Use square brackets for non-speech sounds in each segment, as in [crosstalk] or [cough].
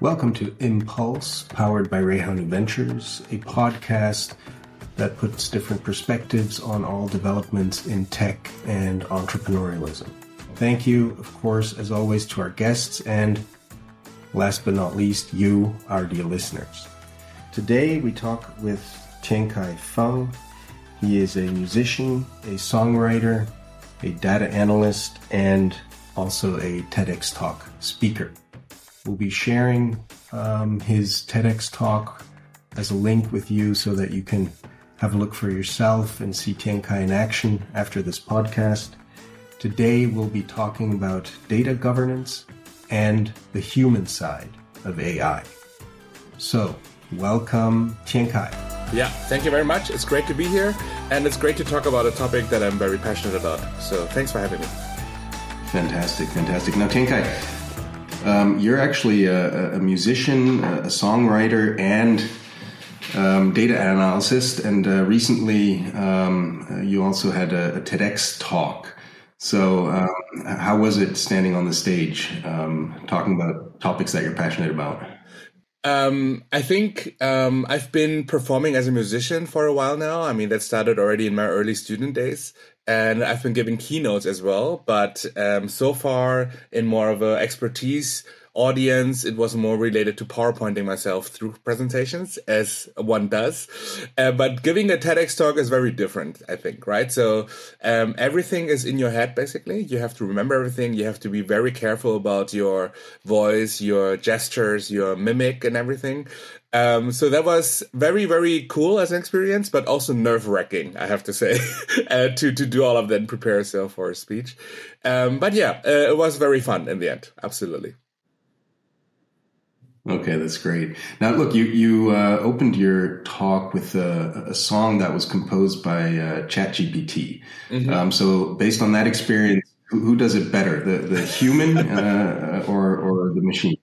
Welcome to Impulse, powered by Rayhanu Ventures, a podcast that puts different perspectives on all developments in tech and entrepreneurialism. Thank you, of course, as always, to our guests and last but not least, you, our dear listeners. Today we talk with Tiankai Feng. He is a musician, a songwriter, a data analyst, and also a TEDx Talk speaker. We'll be sharing um, his TEDx talk as a link with you so that you can have a look for yourself and see Tiankai in action after this podcast. Today, we'll be talking about data governance and the human side of AI. So, welcome, Tiankai. Yeah, thank you very much. It's great to be here, and it's great to talk about a topic that I'm very passionate about. So, thanks for having me. Fantastic, fantastic. Now, Tiankai, um, you're actually a, a, musician, a songwriter, and um, data analyst. And uh, recently, um, uh, you also had a, a TEDx talk. So, um, how was it standing on the stage, um, talking about topics that you're passionate about? Um, I think um, I've been performing as a musician for a while now. I mean, that started already in my early student days, and I've been giving keynotes as well. But um, so far, in more of an expertise audience, it was more related to PowerPointing myself through presentations, as one does. Uh, but giving a TEDx talk is very different, I think, right? So um, everything is in your head, basically. You have to remember everything. You have to be very careful about your voice, your gestures, your mimic, and everything. Um, so that was very, very cool as an experience, but also nerve wracking, I have to say, [laughs] uh, to, to do all of that and prepare yourself for a speech. Um, but yeah, uh, it was very fun in the end. Absolutely. Okay, that's great. Now, look, you you uh, opened your talk with a, a, song that was composed by uh, ChatGPT. Mm-hmm. Um, so, based on that experience, who, who does it better, the the human [laughs] uh, or or the machine?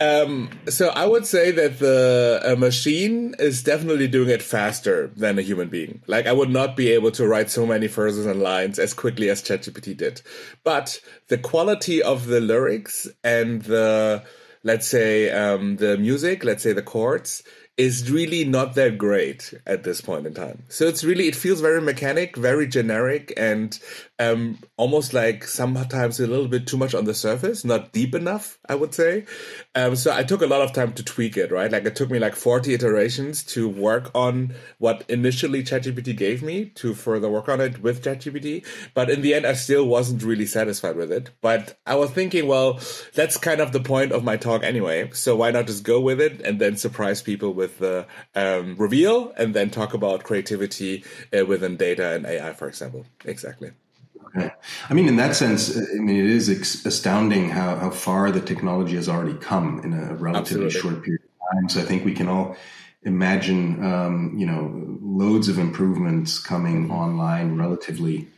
Um, so I would say that the machine is definitely doing it faster than a human being. Like I would not be able to write so many verses and lines as quickly as ChatGPT did. But the quality of the lyrics and the let's say um, the music, let's say the chords, is really not that great at this point in time. So it's really it feels very mechanic, very generic, and um, almost like sometimes a little bit too much on the surface, not deep enough, I would say. Um, so I took a lot of time to tweak it, right? Like it took me like 40 iterations to work on what initially ChatGPT gave me to further work on it with ChatGPT. But in the end, I still wasn't really satisfied with it. But I was thinking, well, that's kind of the point of my talk anyway. So why not just go with it and then surprise people with the um, reveal and then talk about creativity uh, within data and AI, for example. Exactly. Okay. I mean, in that sense, I mean, it is ex- astounding how, how far the technology has already come in a relatively Absolutely. short period of time. So I think we can all imagine, um, you know, loads of improvements coming mm-hmm. online relatively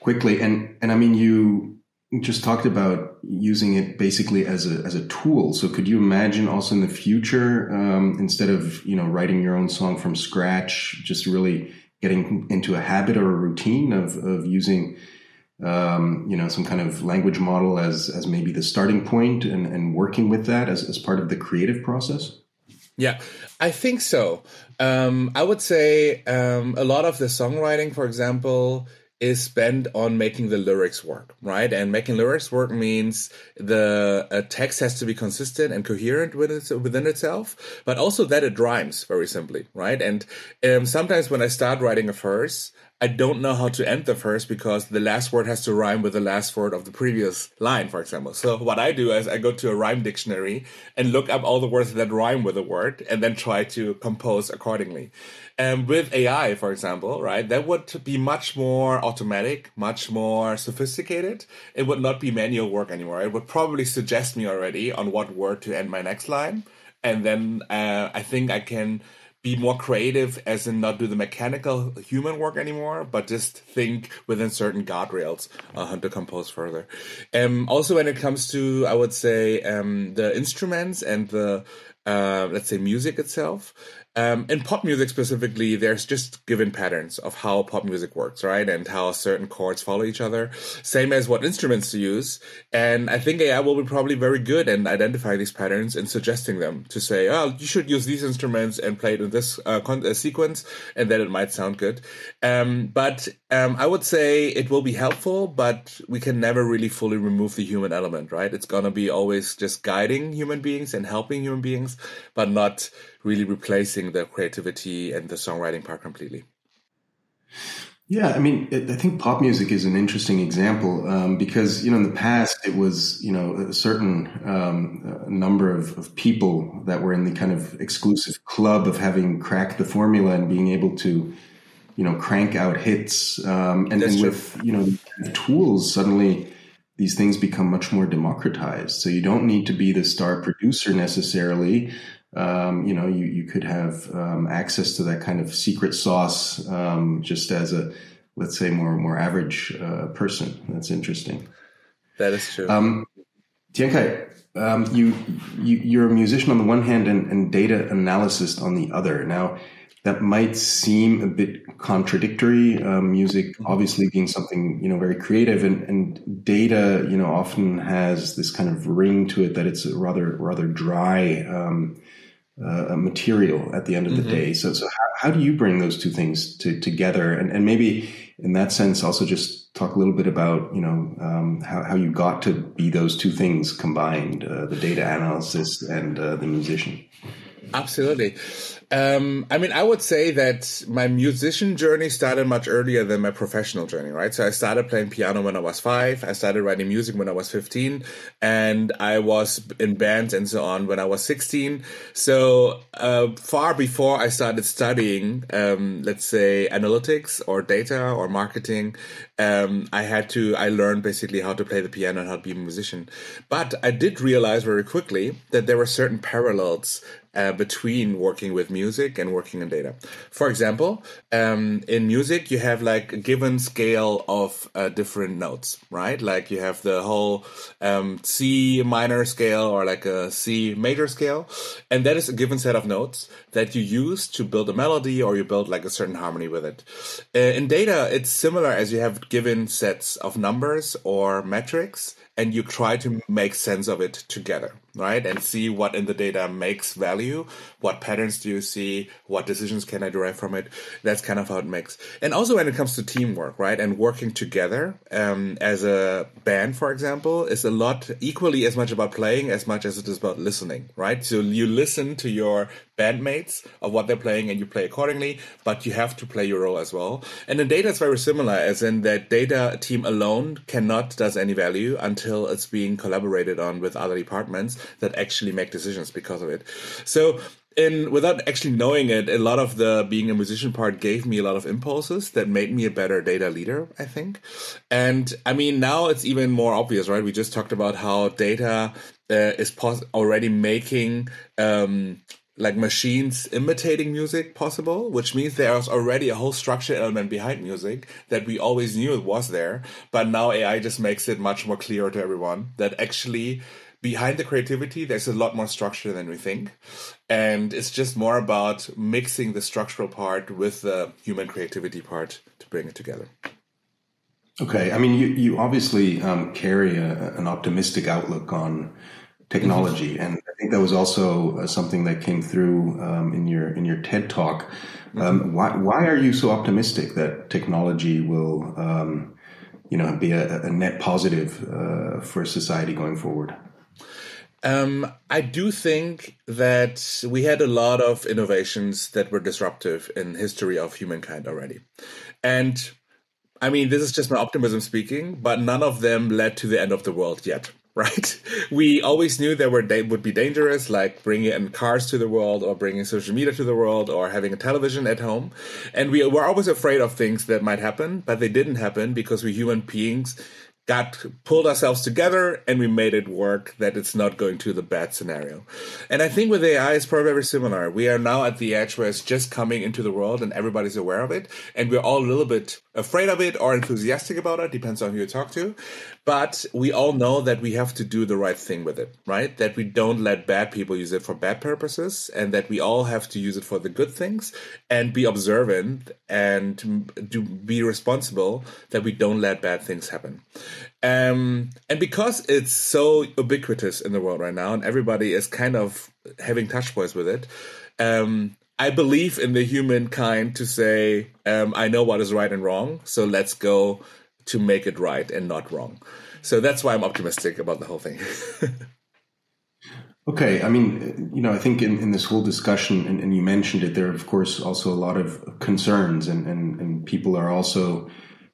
quickly. And and I mean, you just talked about using it basically as a as a tool. So could you imagine also in the future, um, instead of you know writing your own song from scratch, just really getting into a habit or a routine of of using um, you know, some kind of language model as as maybe the starting point and, and working with that as, as part of the creative process? Yeah, I think so. Um, I would say um, a lot of the songwriting, for example, is spent on making the lyrics work, right? And making lyrics work means the uh, text has to be consistent and coherent within, within itself, but also that it rhymes very simply, right? And um, sometimes when I start writing a verse, I don't know how to end the verse because the last word has to rhyme with the last word of the previous line, for example. So what I do is I go to a rhyme dictionary and look up all the words that rhyme with a word and then try to compose accordingly. And with AI, for example, right, that would be much more automatic, much more sophisticated. It would not be manual work anymore. It would probably suggest me already on what word to end my next line. And then uh, I think I can be more creative as in not do the mechanical human work anymore but just think within certain guardrails uh, to compose further um, also when it comes to i would say um, the instruments and the uh, let's say music itself. Um, in pop music specifically, there's just given patterns of how pop music works, right? And how certain chords follow each other. Same as what instruments to use. And I think AI will be probably very good in identifying these patterns and suggesting them to say, oh, you should use these instruments and play it in this uh, con- uh, sequence, and then it might sound good. Um, but um, I would say it will be helpful, but we can never really fully remove the human element, right? It's gonna be always just guiding human beings and helping human beings, but not really replacing the creativity and the songwriting part completely. Yeah, I mean, it, I think pop music is an interesting example um, because you know in the past it was you know a certain um, number of, of, people that were in the kind of exclusive club of having cracked the formula and being able to you know crank out hits um, and, and with you know tools suddenly these things become much more democratized. So you don't need to be the star producer necessarily um, you know, you, you could have um, access to that kind of secret sauce um, just as a, let's say, more more average uh, person. That's interesting. That is true. Um, Tiankai, um, you, you you're a musician on the one hand and, and data analyst on the other. Now, that might seem a bit contradictory. Um, music, mm-hmm. obviously, being something you know very creative, and, and data, you know, often has this kind of ring to it that it's rather rather dry. Uh, material at the end of mm-hmm. the day. So, so how, how, do you bring those two things to, together? And, and maybe in that sense, also just talk a little bit about, you know, um, how, how you got to be those two things combined, uh, the data analysis and uh, the musician. Absolutely. Um, I mean, I would say that my musician journey started much earlier than my professional journey, right? So I started playing piano when I was five. I started writing music when I was 15 and I was in bands and so on when I was 16. So, uh, far before I started studying, um, let's say analytics or data or marketing, um, I had to, I learned basically how to play the piano and how to be a musician. But I did realize very quickly that there were certain parallels uh, between working with music and working in data. For example, um, in music, you have like a given scale of uh, different notes, right? Like you have the whole um, C minor scale or like a C major scale. And that is a given set of notes that you use to build a melody or you build like a certain harmony with it. Uh, in data, it's similar as you have given sets of numbers or metrics and you try to make sense of it together, right? And see what in the data makes value, what patterns do you see, what decisions can I derive from it. That's kind of how it makes. And also when it comes to teamwork, right? And working together um, as a band, for example, is a lot equally as much about playing as much as it is about listening, right? So you listen to your bandmates of what they're playing and you play accordingly, but you have to play your role as well. And the data, is very similar, as in that data team alone cannot does any value until it's being collaborated on with other departments that actually make decisions because of it. So in without actually knowing it, a lot of the being a musician part gave me a lot of impulses that made me a better data leader, I think. And I mean, now it's even more obvious, right? We just talked about how data uh, is pos- already making um, like machines imitating music possible, which means there's already a whole structure element behind music that we always knew it was there, but now AI just makes it much more clear to everyone that actually behind the creativity there's a lot more structure than we think. And it's just more about mixing the structural part with the human creativity part to bring it together. Okay, I mean, you, you obviously um, carry a, an optimistic outlook on technology, mm-hmm. and I think that was also uh, something that came through um, in your in your TED talk. Mm-hmm. Um, why why are you so optimistic that technology will um, you know be a, a net positive uh, for society going forward? Um, I do think that we had a lot of innovations that were disruptive in history of humankind already, and I mean this is just my optimism speaking, but none of them led to the end of the world yet [laughs] right? We always knew there were they would be dangerous, like bringing in cars to the world, or bringing social media to the world, or having a television at home, and we were always afraid of things that might happen, but they didn't happen because we human beings got pulled ourselves together and we made it work that it's not going to the bad scenario. And i think with ai it's probably very similar. We are now at the edge where it's just coming into the world and everybody's aware of it. And we're all a little bit afraid of it or enthusiastic about it depends on who you talk to but we all know that we have to do the right thing with it right? That we don't let bad people use it for bad purposes and that we all have to use it for the good things and be observant and be responsible that we don't let bad things happen. Um, and because it's so ubiquitous in the world right now, and everybody is kind of having touch points with it, um, I believe in the humankind to say, um, I know what is right and wrong, so let's go to make it right and not wrong. So that's why I'm optimistic about the whole thing. [laughs] okay. I mean, you know, I think in, in this whole discussion, and, and, you mentioned it, there are, of course, also a lot of concerns, and, and, and people are also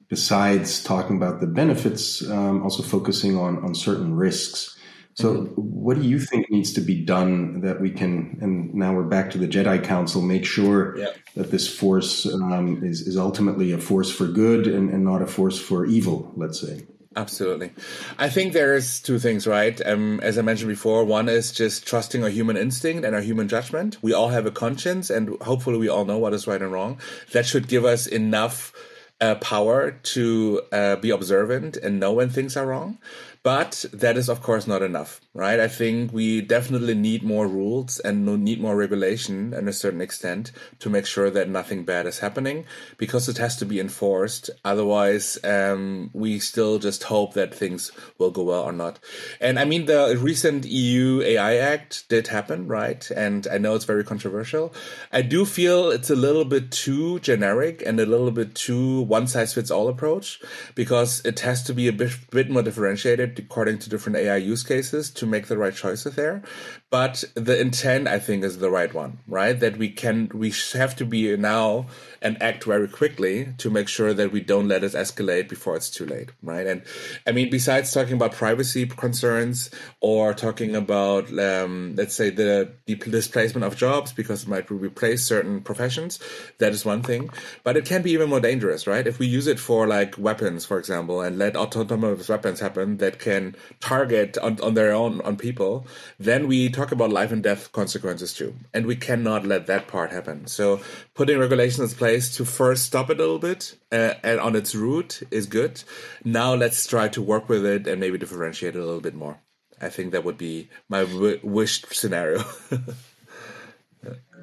besides talking about the benefits, um, also focusing on on certain risks. So, mm-hmm. what do you think needs to be done that we can? And now we're back to the Jedi Council. Make sure yeah. that this force um, is is ultimately a force for good and, and not a force for evil. Let's say. Absolutely. I think there's two things, right? Um, as I mentioned before, one is just trusting our human instinct and our human judgment. We all have a conscience, and hopefully, we all know what is right and wrong. That should give us enough uh, power to uh, be observant and know when things are wrong. But that is, of course, not enough, right? I think we definitely need more rules and need more regulation in a certain extent to make sure that nothing bad is happening because it has to be enforced. Otherwise, um, we still just hope that things will go well or not. And I mean, the recent EU AI Act did happen, right? And I know it's very controversial. I do feel it's a little bit too generic and a little bit too one size fits all approach because it has to be a bit, bit more differentiated according to different AI use cases to make the right choices there. But the intent, I think, is the right one, right? That we can, we have to be now and act very quickly to make sure that we don't let it escalate before it's too late, right? And I mean, besides talking about privacy concerns or talking about, um, let's say, the, the displacement of jobs because it might replace certain professions, that is one thing. But it can be even more dangerous, right? If we use it for like weapons, for example, and let autonomous weapons happen that can target on, on their own on people, then we talk about life and death consequences too. And we cannot let that part happen. So putting regulations in place to first stop it a little bit uh, and on its route is good. Now let's try to work with it and maybe differentiate it a little bit more. I think that would be my w- wished scenario. [laughs]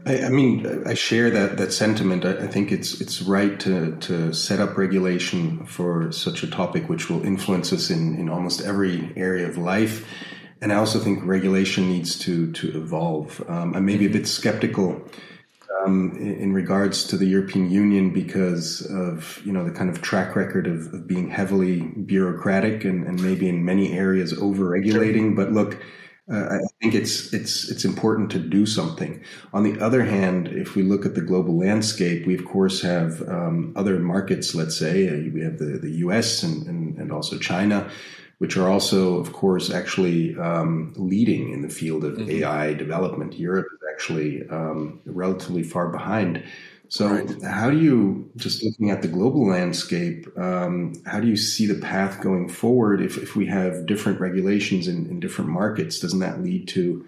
I, I, mean, I share that that sentiment. I, I, think it's it's right to to set up regulation for such a topic, which will influence us in in almost every area of life. And I also think regulation needs to to evolve. Um, I may be a bit skeptical um, in regards to the European Union because of you know the kind of track record of, of being heavily bureaucratic and, and, maybe in many areas over regulating. But look, uh, I think it's it's it's important to do something. On the other hand, if we look at the global landscape, we of course have um, other markets. Let's say uh, we have the the U.S. and, and, and also China which are also, of course, actually um, leading in the field of mm-hmm. AI development. Europe actually um, relatively far behind. So, right. how do you, just looking at the global landscape, um, how do you see the path going forward if, if we have different regulations in, in different markets? Doesn't that lead to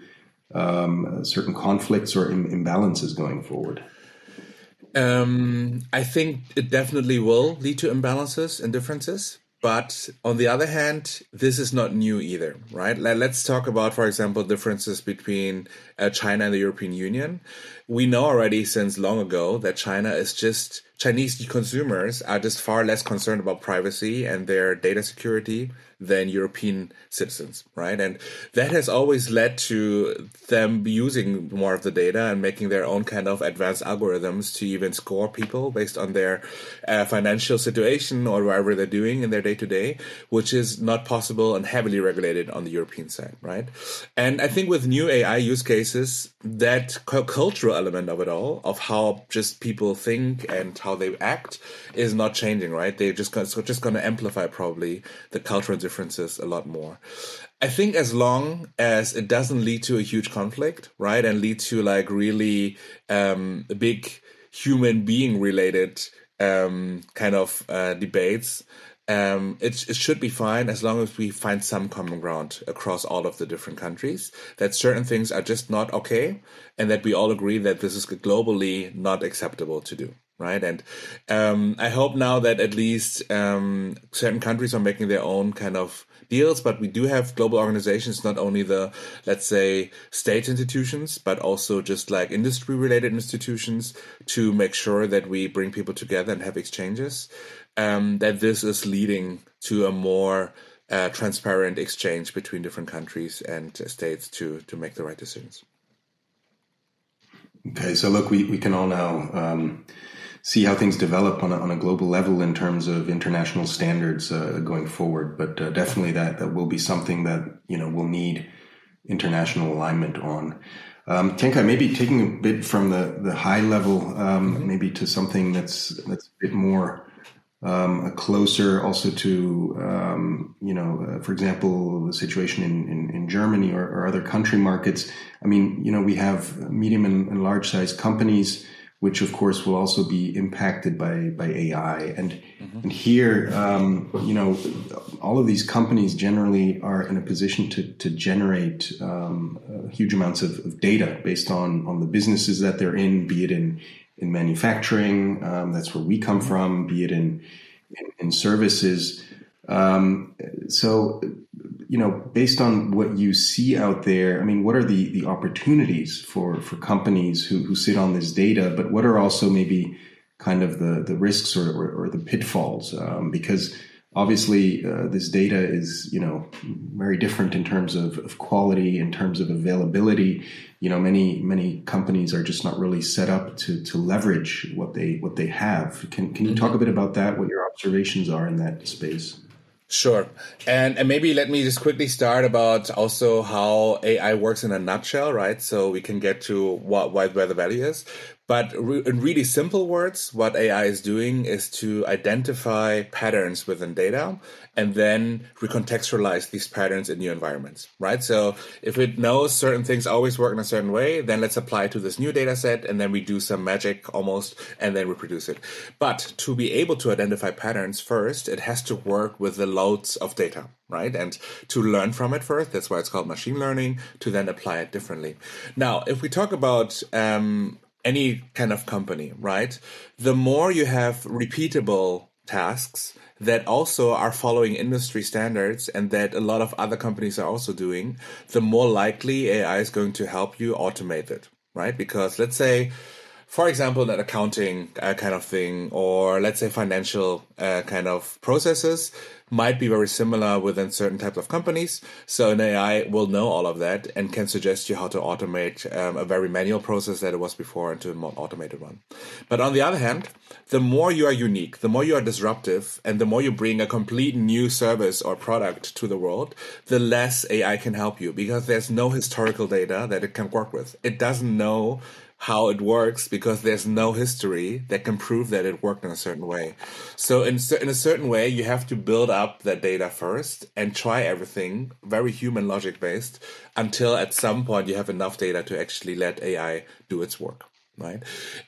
um, certain conflicts or Im- imbalances going forward? Um, I think it definitely will lead to imbalances and differences. But on the other hand, this is not new either, right? Let's talk about, for example, differences between uh, China and the European Union. We know already since long ago that China is just Chinese consumers are just far less concerned about privacy and their data security than European citizens, right? And that has always led to them using more of the data and making their own kind of advanced algorithms to even score people based on their uh, financial situation or whatever they're doing in their day to day, which is not possible and heavily regulated on the European side, right? And I think with new AI use cases, that cultural element of it all, of how just people think and how they act, is not changing, right? They're just just going to amplify probably the cultural differences a lot more. I think as long as it doesn't lead to a huge conflict, right, and lead to like really um, big human being related um, kind of uh, debates, um, it, it should be fine as long as we find some common ground across all of the different countries. That certain things are just not okay, and that we all agree that this is globally not acceptable to do right? And um, I hope now that at least um, certain countries are making their own kind of deals, but we do have global organizations, not only the, let's say, state institutions, but also just like industry related institutions to make sure that we bring people together and have exchanges. Um, that this is leading to a more uh, transparent exchange between different countries and states to to make the right decisions. Okay, so look, we, we can all now um, see how things develop on a, on a global level in terms of international standards uh, going forward. But uh, definitely that, that will be something that, you know, we'll need international alignment on. Um, Tiankai, maybe taking a bit from the, the high level, um, mm-hmm. maybe to something that's, that's a bit more, um, closer also to, um, you know, uh, for example, the situation in, in, in Germany or, or, other country markets. I mean, you know, we have medium and, and large size companies which of course will also be impacted by by AI. And mm-hmm. and here, um, you know, all of these companies generally are in a position to to generate um, uh, huge amounts of, of, data based on on the businesses that they're in, be it in in manufacturing, um, that's where we come from, be it in in, in services. Um, so you know, based on what you see out there, I mean, what are the the opportunities for for companies who who sit on this data, but what are also maybe kind of the the risks or or, or the pitfalls? Um, because obviously, uh, this data is you know very different in terms of, of quality, in terms of availability. You know, many many companies are just not really set up to to leverage what they what they have. Can can you talk a bit about that? What your observations are in that space? Sure. And, and maybe let me just quickly start about also how AI works in a nutshell, right? So we can get to what, what where the value is. But re- in really simple words, what AI is doing is to identify patterns within data and then recontextualize these patterns in new environments, right? So if it knows certain things always work in a certain way, then let's apply it to this new data set and then we do some magic almost and then reproduce it. But to be able to identify patterns first, it has to work with the loads of data, right? And to learn from it first, that's why it's called machine learning, to then apply it differently. Now, if we talk about um, any kind of company, right? The more you have repeatable tasks that also are following industry standards and that a lot of other companies are also doing, the more likely AI is going to help you automate it, right? Because let's say, for example, that accounting uh, kind of thing, or let's say financial uh, kind of processes, might be very similar within certain types of companies. So an AI will know all of that and can suggest you how to automate um, a very manual process that it was before into a more automated one. But on the other hand, the more you are unique, the more you are disruptive, and the more you bring a complete new service or product to the world, the less AI can help you because there's no historical data that it can work with. It doesn't know how it works because there's no history that can prove that it worked in a certain way. So in, in a certain way, you have to build up that data first and try everything very human logic based until at some point you have enough data to actually let AI do its work. Right.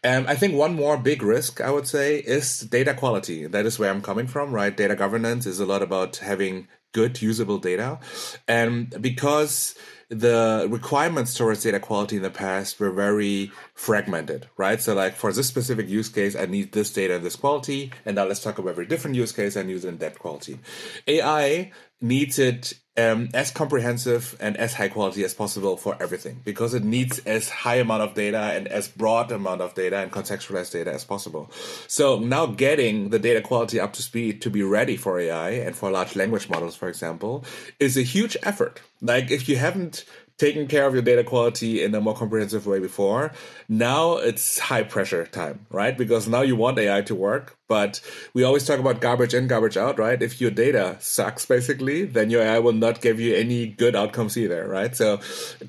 And I think one more big risk I would say is data quality. That is where I'm coming from, right? Data governance is a lot about having good usable data. And because the requirements towards data quality in the past were very fragmented, right? So like for this specific use case, I need this data and this quality, and now let's talk about a different use case and use it in that quality. AI needs it um, as comprehensive and as high quality as possible for everything because it needs as high amount of data and as broad amount of data and contextualized data as possible. So now getting the data quality up to speed to be ready for AI and for large language models, for example, is a huge effort. Like if you haven't taken care of your data quality in a more comprehensive way before. Now it's high pressure time, right? Because now you want AI to work, but we always talk about garbage in, garbage out, right? If your data sucks, basically, then your AI will not give you any good outcomes either, right? So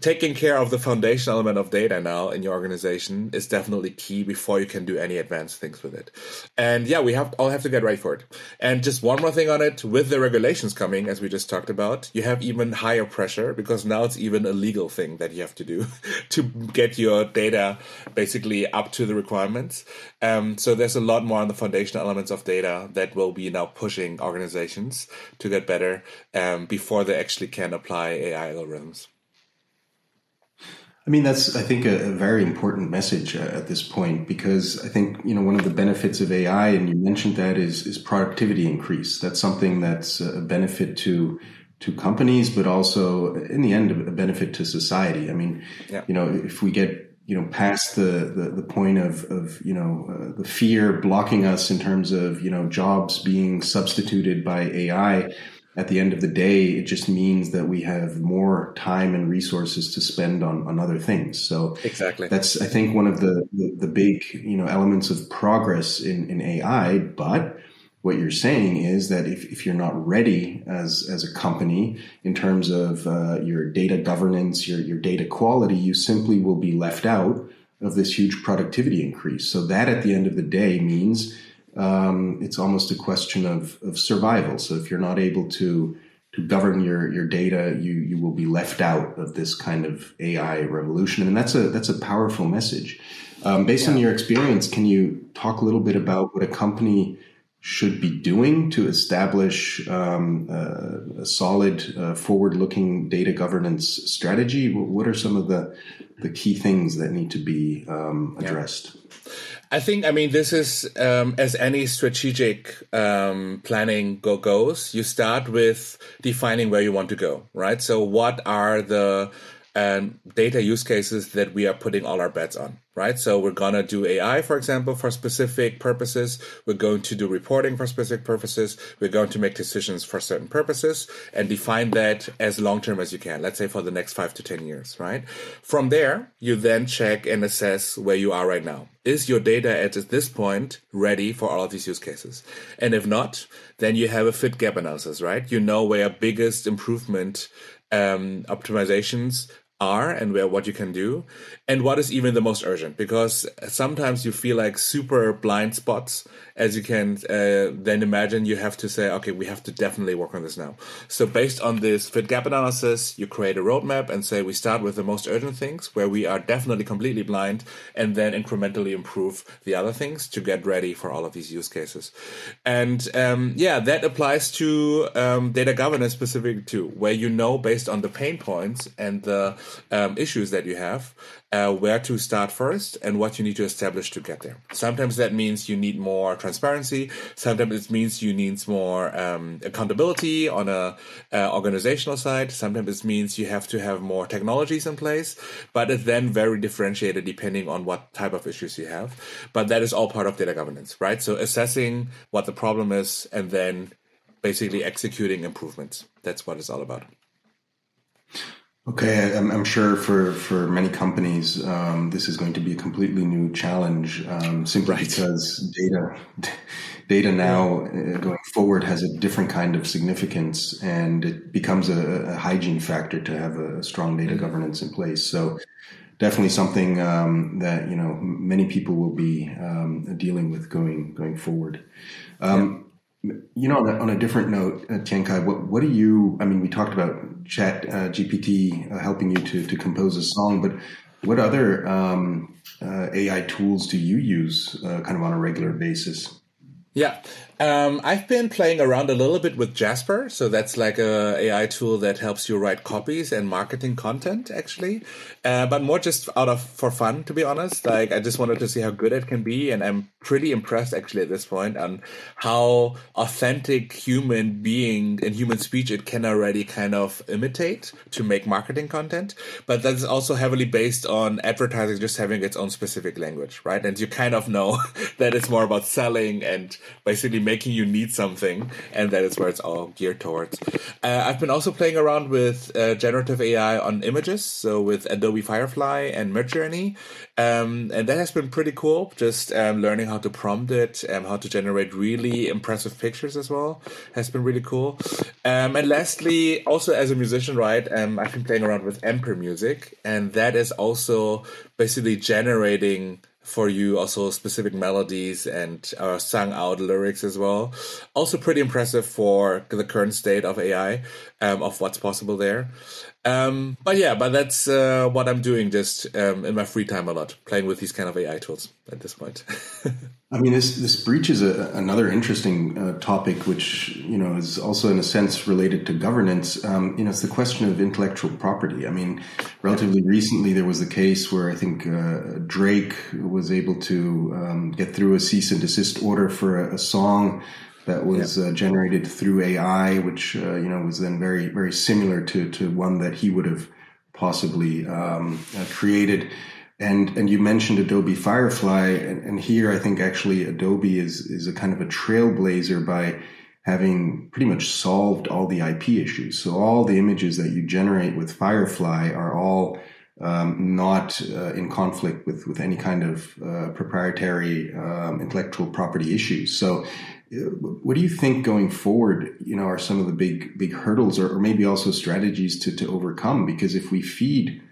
taking care of the foundation element of data now in your organization is definitely key before you can do any advanced things with it. And yeah, we have all have to get ready for it. And just one more thing on it, with the regulations coming, as we just talked about, you have even higher pressure because now it's even a legal thing that you have to do [laughs] to get your data basically up to the requirements. Um, so there's a lot more on the foundation elements of data that will be now pushing organizations to get better um, before they actually can apply AI algorithms. I mean, that's, I think, a, a very important message uh, at this point because I think, you know, one of the benefits of AI, and you mentioned that, is, is productivity increase. That's something that's a benefit to to companies, but also in the end, a benefit to society. I mean, yeah. you know, if we get you know past the the, the point of of you know uh, the fear blocking us in terms of you know jobs being substituted by AI at the end of the day, it just means that we have more time and resources to spend on, on other things. So exactly, that's I think one of the, the, the big you know elements of progress in in AI. But what you're saying is that if, if you're not ready as as a company in terms of uh, your data governance, your your data quality, you simply will be left out of this huge productivity increase. So that at the end of the day means um, it's almost a question of, of survival. So if you're not able to to govern your your data, you you will be left out of this kind of AI revolution, and that's a that's a powerful message. Um, based yeah. on your experience, can you talk a little bit about what a company should be doing to establish um, uh, a solid, uh, forward-looking data governance strategy? What are some of the the key things that need to be um, addressed? Yeah. I think, I mean, this is um, as any strategic um, planning go goes. You start with defining where you want to go, right? So, what are the um, data use cases that we are putting all our bets on? right? So we're gonna do AI, for example, for specific purposes. We're going to do reporting for specific purposes. We're going to make decisions for certain purposes and define that as long term as you can. Let's say for the next five to 10 years, right? From there, you then check and assess where you are right now. Is your data at this point ready for all of these use cases? And if not, then you have a fit gap analysis, right? You know where biggest improvement um, optimizations are and where what you can do and what is even the most urgent? Because sometimes you feel like super blind spots as you can uh, then imagine you have to say okay we have to definitely work on this now. So based on this fit gap analysis you create a roadmap and say we start with the most urgent things where we are definitely completely blind and then incrementally improve the other things to get ready for all of these use cases. And um, yeah that applies to um, data governance specific too where you know based on the pain points and the um, issues that you have, uh, where to start first and what you need to establish to get there. Sometimes that means you need more transparency. Sometimes it means you need more um, accountability on a uh, organizational side. Sometimes it means you have to have more technologies in place, but it's then very differentiated depending on what type of issues you have. But that is all part of data governance, right? So assessing what the problem is and then basically executing improvements. That's what it's all about. Okay, I'm, I'm, sure for, for many companies, um, this is going to be a completely new challenge, um, simply right. because data data now uh, going forward has a different kind of significance, and it becomes a, a hygiene factor to have a strong data mm-hmm. governance in place. So, definitely something um, that you know many people will be um, dealing with going going forward. Um, yeah you know, on a, on a different note, uh, Tiankai, what, what do you, I mean, we talked about chat uh, GPT uh, helping you to, to compose a song, but what other um, uh, AI tools do you use uh, kind of on a regular basis? Yeah, um, I've been playing around a little bit with Jasper, so that's like a AI tool that helps you write copies and marketing content, actually. Uh, but more just out of for fun, to be honest. Like I just wanted to see how good it can be, and I'm pretty impressed actually at this point on how authentic human being and human speech it can already kind of imitate to make marketing content. But that's also heavily based on advertising just having its own specific language, right? And you kind of know [laughs] that it's more about selling and basically making you need something, and that is where it's all geared towards. Uh, I've been also playing around with uh, generative AI on images, so with Adobe Firefly and Midjourney, um, and that has been pretty cool. Just um, learning how to prompt it, and how to generate really impressive pictures as well has been really cool. Um, and lastly, also as a musician, right? Um, I've been playing around with Amper Music, and that is also basically generating for you also specific melodies and uh, sung out lyrics as well. Also pretty impressive for the current state of AI, um, of what's possible there. Um, but yeah, but that's uh, what I'm doing just um, in my free time a lot, playing with these kind of AI tools at this point. [laughs] I mean, this this breaches a, another interesting uh, topic, which you know is also in a sense related to governance. Um, you know, it's the question of intellectual property. I mean, relatively recently there was a case where I think uh, Drake was able to um, get through a cease and desist order for a, a song that was uh, generated through AI, which uh, you know was then very very similar to to one that he would have possibly um, uh, created. And and you mentioned Adobe Firefly, and, and here I think actually Adobe is is a kind of a trailblazer by having pretty much solved all the IP issues. So all the images that you generate with Firefly are all um, not uh, in conflict with with any kind of uh, proprietary um, intellectual property issues. So, what do you think going forward? You know, are some of the big big hurdles, or, or maybe also strategies to to overcome? Because if we feed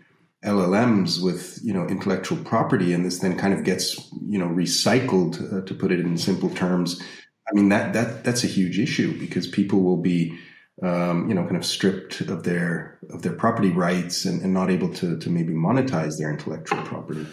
LLMs with you know intellectual property, and this then kind of gets you know recycled, uh, to put it in simple terms. I mean that that that's a huge issue because people will be um, you know kind of stripped of their of their property rights and, and not able to to maybe monetize their intellectual property.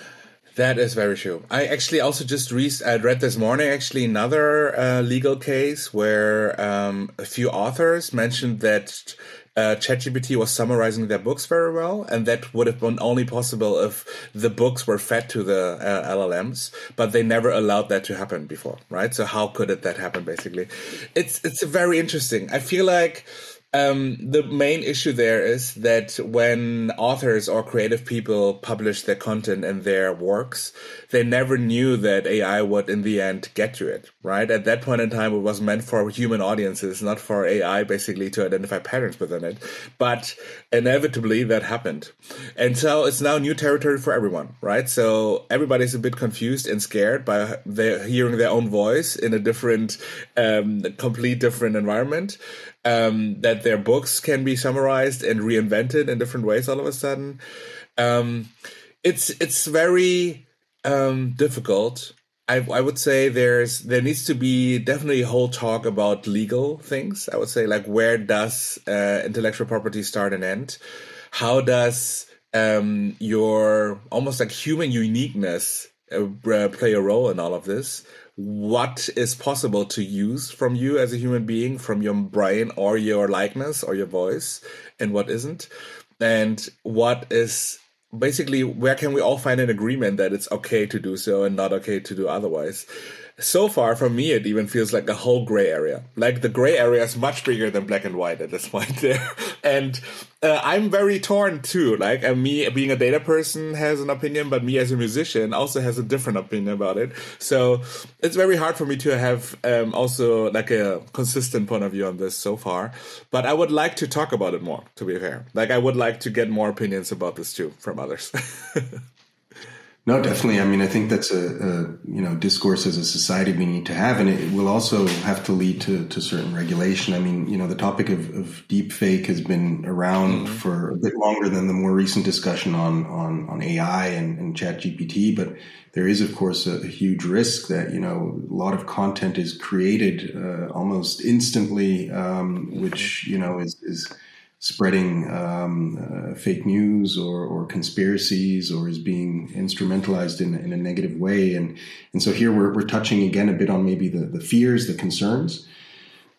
That is very true. I actually also just re- I read this morning actually another uh, legal case where um, a few authors mentioned that uh, ChatGPT was summarizing their books very well, and that would have been only possible if the books were fed to the uh, LLMs. But they never allowed that to happen before, right? So how could it that happen? Basically, it's it's very interesting. I feel like um, the main issue there is that when authors or creative people publish their content and their works, they never knew that AI would in the end get to it, right? At that point in time, it was meant for human audiences, not for AI basically to identify patterns within it. But inevitably that happened. And so it's now new territory for everyone, right? So everybody's a bit confused and scared by their, hearing their own voice in a different, um, complete different environment um, that their books can be summarized and reinvented in different ways all of a sudden. Um, it's it's very um, difficult. I, I would say there's there needs to be definitely a whole talk about legal things. I would say like where does uh, intellectual property start and end? How does um, your almost like human uniqueness uh, play a role in all of this? What is possible to use from you as a human being, from your brain or your likeness or your voice, and what isn't, and what is basically where can we all find an agreement that it's okay to do so and not okay to do otherwise so far for me it even feels like a whole gray area. Like the gray area is much bigger than black and white at this [laughs] point there. And uh, i'm very torn too. Like uh, me being a data person has an opinion but me as a musician also has a different opinion about it. So it's very hard for me to have um, also like a consistent point of view on this so far. But i would like to talk about it more to be fair. Like i would like to get more opinions about this too from others [laughs] No, definitely. I mean, I think that's a, a, you know discourse as a society we need to have, and it will also have to lead to, to certain regulation. I mean, you know, the topic of, of deep fake has been around mm-hmm. for a bit longer than the more recent discussion on on, on AI and, and ChatGPT, but there is, of course, a, a, huge risk that you know a lot of content is created uh, almost instantly, um, which you know is is spreading um, uh, fake news or, or, conspiracies or is being instrumentalized in, in, a negative way. And, and so here we're, we're touching again a bit on maybe the, the fears, the concerns.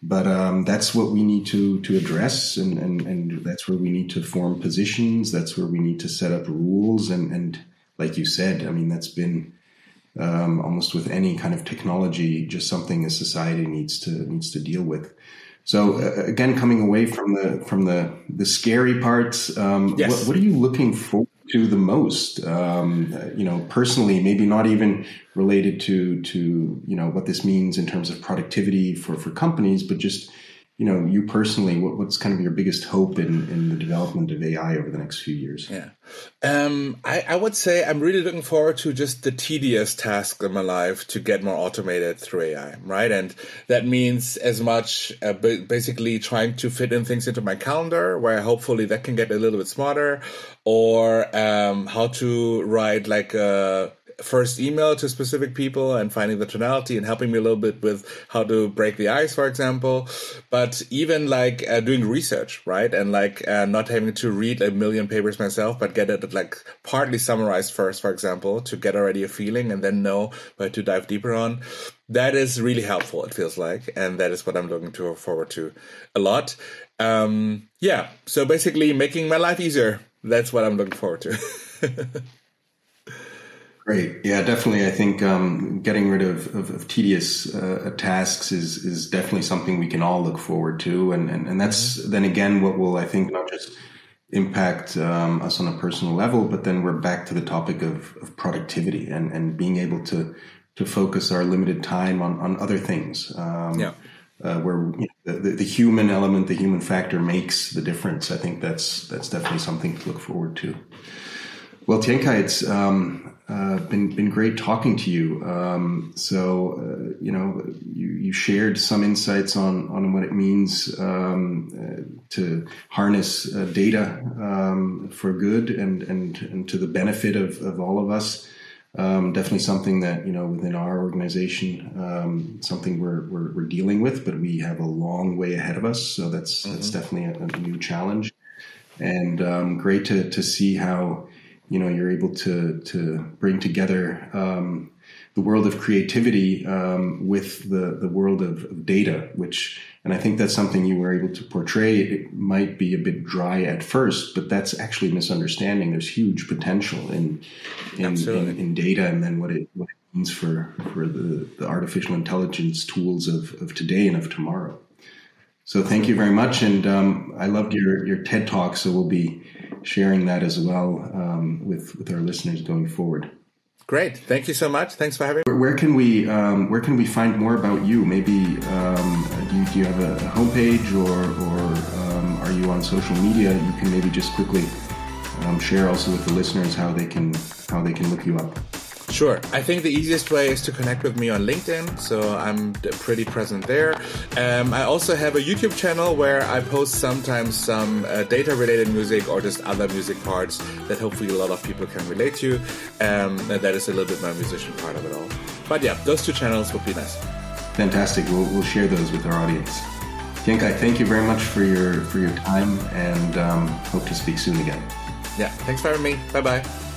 But um, that's what we need to to address, and, and, and that's where we need to form positions. That's where we need to set up rules, and, and like you said, I mean that's been um, almost with any kind of technology, just something a society needs to needs to deal with. So uh, again, coming away from the from the the scary parts, um, yes. what, what, are you looking forward to the most? Um, you know, personally, maybe not even related to to you know what this means in terms of productivity for for companies, but just you know, you personally, what, what's kind of your biggest hope in, in the development of AI over the next few years? Yeah. Um, I, I would say I'm really looking forward to just the tedious task in my life to get more automated through AI, right? And that means as much uh, basically trying to fit in things into my calendar where hopefully that can get a little bit smarter or um, how to write like a first email to specific people and finding the tonality and helping me a little bit with how to break the ice, for example. But even like uh, doing research, right? And like uh, not having to read a million papers myself, but get it like partly summarized first, for example, to get already a feeling and then know where to dive deeper on. That is really helpful, it feels like. And that is what I'm looking to forward to a lot. Um, yeah. So basically making my life easier. That's what I'm looking forward to. [laughs] Great. Yeah, definitely. I think um, getting rid of, of, of tedious uh, tasks is is definitely something we can all look forward to, and and, and that's mm-hmm. then again what will I think not just impact um, us on a personal level, but then we're back to the topic of, of productivity and and being able to to focus our limited time on on other things. Um, yeah. Uh, where you know, the, the human element, the human factor makes the difference. I think that's that's definitely something to look forward to. Well, Tiankai, it's um, uh, been been great talking to you. Um, so uh, you know, you, you shared some insights on on what it means um, uh, to harness uh, data um, for good and and and to the benefit of of all of us. Um, definitely something that you know within our organization, um, something we're, we're, we're dealing with, but we have a long way ahead of us. So that's mm-hmm. that's definitely a, a, new challenge, and um, great to to see how you know you're able to to bring together um, the world of creativity um, with the the world of, of, data, which and I think that's something you were able to portray. It might be a bit dry at first, but that's actually misunderstanding. There's huge potential in in, in, in data, and then what it what it means for for the, the artificial intelligence tools of of today and of tomorrow. So thank you very much, and um, I loved your your TED talk. So we'll be sharing that as well um, with with our listeners going forward. Great, thank you so much. Thanks for having me. Where can we um, where can we find more about you? Maybe um, do, you, do you have a homepage or or um, are you on social media? You can maybe just quickly um, share also with the listeners how they can how they can look you up. Sure. I think the easiest way is to connect with me on LinkedIn, so I'm pretty present there. Um, I also have a YouTube channel where I post sometimes some uh, data related music or just other music parts that hopefully a lot of people can relate to. Um, that is a little bit my musician part of it all. But yeah, those two channels would be nice. Fantastic. We'll, we'll share those with our audience. Tiankai, thank you very much for your for your time, and um, hope to speak soon again. Yeah, thanks for having me. Bye bye.